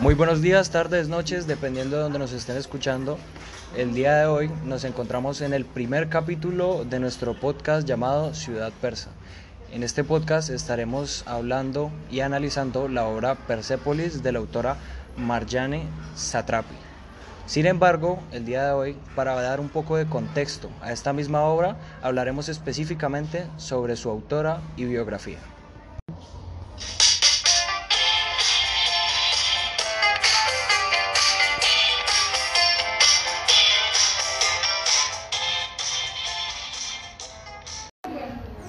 Muy buenos días, tardes, noches, dependiendo de donde nos estén escuchando. El día de hoy nos encontramos en el primer capítulo de nuestro podcast llamado Ciudad Persa. En este podcast estaremos hablando y analizando la obra Persepolis de la autora Marjane Satrapi. Sin embargo, el día de hoy, para dar un poco de contexto a esta misma obra, hablaremos específicamente sobre su autora y biografía.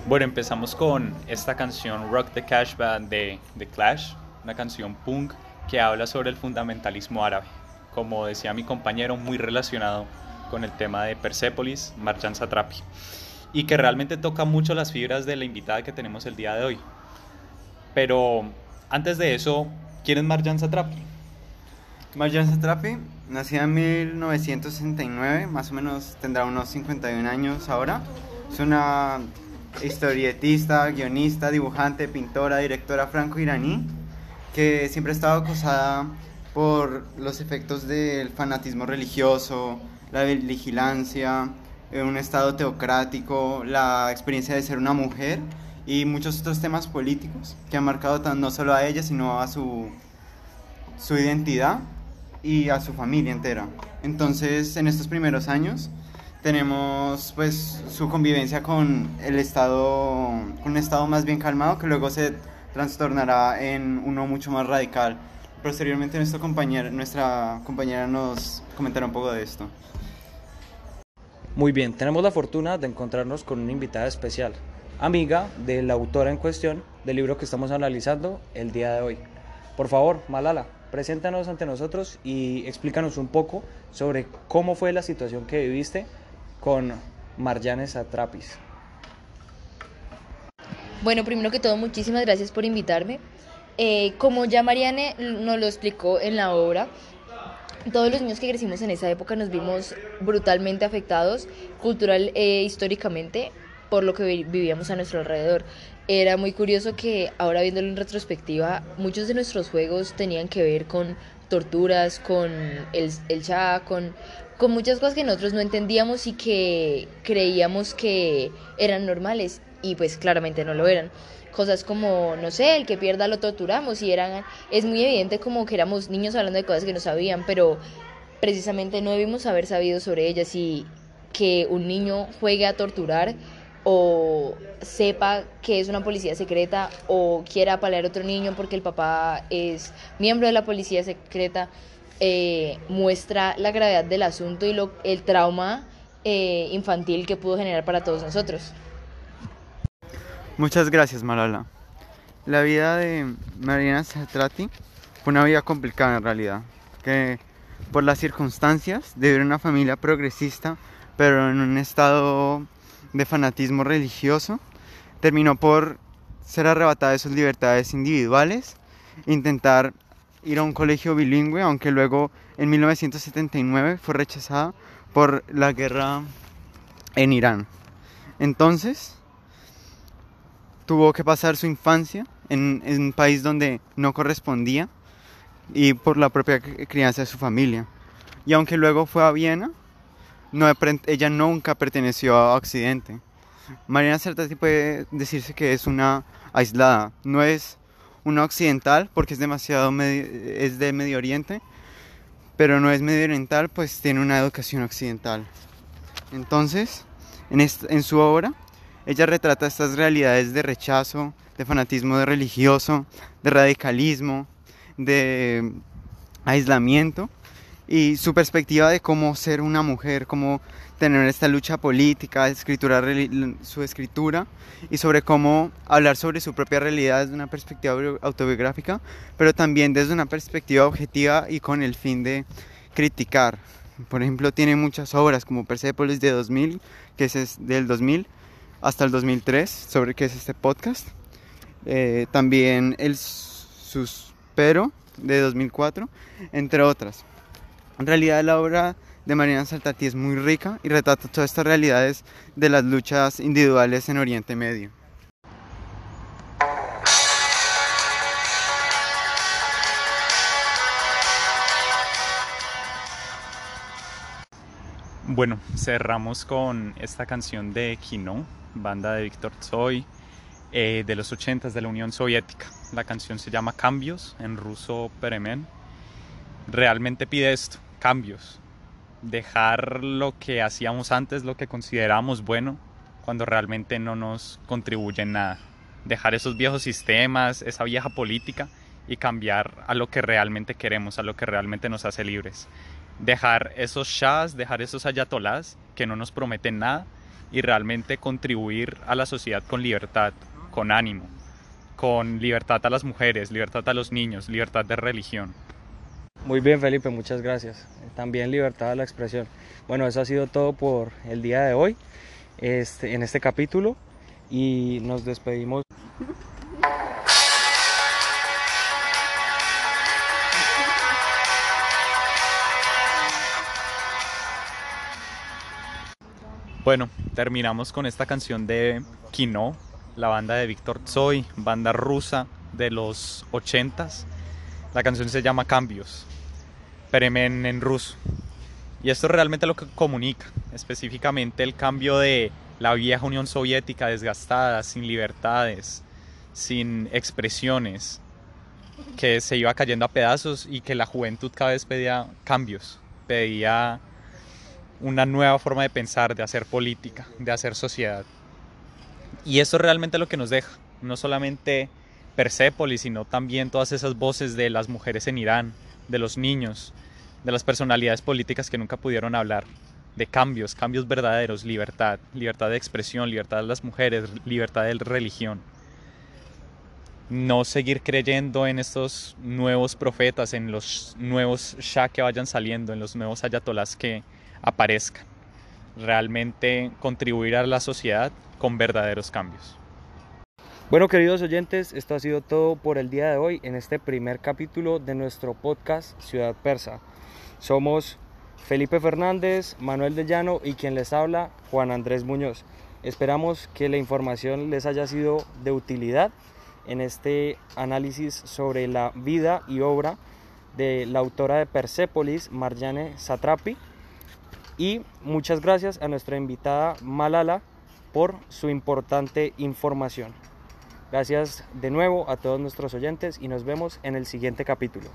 Bueno, empezamos con esta canción Rock the Cash Band de The Clash, una canción punk que habla sobre el fundamentalismo árabe. Como decía mi compañero, muy relacionado con el tema de Persepolis, Marjan Satrapi, y que realmente toca mucho las fibras de la invitada que tenemos el día de hoy. Pero antes de eso, ¿quién es Marjan Satrapi? Marjan Satrapi, nacida en 1969, más o menos tendrá unos 51 años ahora. Es una historietista, guionista, dibujante, pintora, directora franco-iraní, que siempre ha estado acosada por los efectos del fanatismo religioso, la vigilancia, eh, un estado teocrático, la experiencia de ser una mujer y muchos otros temas políticos que han marcado no solo a ella, sino a su, su identidad y a su familia entera. Entonces, en estos primeros años, tenemos pues su convivencia con el estado, con un estado más bien calmado que luego se trastornará en uno mucho más radical. Posteriormente nuestra compañera, nuestra compañera nos comentará un poco de esto. Muy bien, tenemos la fortuna de encontrarnos con una invitada especial, amiga de la autora en cuestión del libro que estamos analizando el día de hoy. Por favor, Malala, preséntanos ante nosotros y explícanos un poco sobre cómo fue la situación que viviste con Marjanes Atrapis. Bueno, primero que todo, muchísimas gracias por invitarme. Eh, como ya Mariane nos lo explicó en la obra, todos los niños que crecimos en esa época nos vimos brutalmente afectados cultural e históricamente por lo que vivíamos a nuestro alrededor. Era muy curioso que ahora viéndolo en retrospectiva, muchos de nuestros juegos tenían que ver con torturas, con el, el con con muchas cosas que nosotros no entendíamos y que creíamos que eran normales y pues claramente no lo eran. Cosas como, no sé, el que pierda lo torturamos y eran, es muy evidente como que éramos niños hablando de cosas que no sabían, pero precisamente no debimos haber sabido sobre ellas y que un niño juegue a torturar o sepa que es una policía secreta o quiera apalear a otro niño porque el papá es miembro de la policía secreta eh, muestra la gravedad del asunto y lo, el trauma eh, infantil que pudo generar para todos nosotros. Muchas gracias, Malala. La vida de Mariana Satrati fue una vida complicada en realidad, que por las circunstancias de vivir en una familia progresista, pero en un estado de fanatismo religioso, terminó por ser arrebatada de sus libertades individuales, intentar ir a un colegio bilingüe, aunque luego en 1979 fue rechazada por la guerra en Irán. Entonces, tuvo que pasar su infancia en, un país donde no correspondía y por la propia crianza de su familia. Y aunque luego fue a Viena, no, ella nunca perteneció a Occidente. Mariana Certati puede decirse que es una aislada, no es una occidental porque es demasiado es de Medio Oriente, pero no es medio oriental, pues tiene una educación occidental. Entonces, en, en su obra, ella retrata estas realidades de rechazo, de fanatismo de religioso, de radicalismo, de aislamiento y su perspectiva de cómo ser una mujer, cómo tener esta lucha política, escritura, su escritura y sobre cómo hablar sobre su propia realidad desde una perspectiva autobiográfica, pero también desde una perspectiva objetiva y con el fin de criticar. Por ejemplo, tiene muchas obras como Persepolis de 2000, que es del 2000 hasta el 2003, sobre qué es este podcast. Eh, también El Suspero de 2004, entre otras. En realidad la obra de Mariana Saltatí es muy rica y retrata todas estas realidades de las luchas individuales en Oriente Medio. Bueno, cerramos con esta canción de Kino, banda de Víctor Tsoy, eh, de los 80 de la Unión Soviética. La canción se llama Cambios, en ruso Peremen. Realmente pide esto, cambios, Dejar lo que hacíamos antes, lo que consideramos bueno, cuando realmente no nos contribuye nada. Dejar esos viejos sistemas, esa vieja política y cambiar a lo que realmente queremos, a lo que realmente nos hace libres. Dejar esos shahs, dejar esos ayatolás que no nos prometen nada y realmente contribuir a la sociedad con libertad, con ánimo, con libertad a las mujeres, libertad a los niños, libertad de religión. Muy bien, Felipe, muchas gracias. También libertad a la expresión. Bueno, eso ha sido todo por el día de hoy, este, en este capítulo, y nos despedimos. Bueno, terminamos con esta canción de Kino, la banda de Víctor Tsoi, banda rusa de los 80s. La canción se llama Cambios, Peremen en ruso. Y esto es realmente lo que comunica, específicamente el cambio de la vieja Unión Soviética desgastada, sin libertades, sin expresiones, que se iba cayendo a pedazos y que la juventud cada vez pedía cambios, pedía una nueva forma de pensar, de hacer política, de hacer sociedad. Y eso es realmente lo que nos deja, no solamente Persépolis, sino también todas esas voces de las mujeres en Irán, de los niños, de las personalidades políticas que nunca pudieron hablar, de cambios, cambios verdaderos, libertad, libertad de expresión, libertad de las mujeres, libertad de religión. No seguir creyendo en estos nuevos profetas, en los nuevos shah que vayan saliendo, en los nuevos ayatolás que, aparezcan. Realmente contribuir a la sociedad con verdaderos cambios. Bueno, queridos oyentes, esto ha sido todo por el día de hoy en este primer capítulo de nuestro podcast Ciudad Persa. Somos Felipe Fernández, Manuel de Llano y quien les habla, Juan Andrés Muñoz. Esperamos que la información les haya sido de utilidad en este análisis sobre la vida y obra de la autora de Persépolis, Marjane Satrapi. Y muchas gracias a nuestra invitada Malala por su importante información. Gracias de nuevo a todos nuestros oyentes y nos vemos en el siguiente capítulo.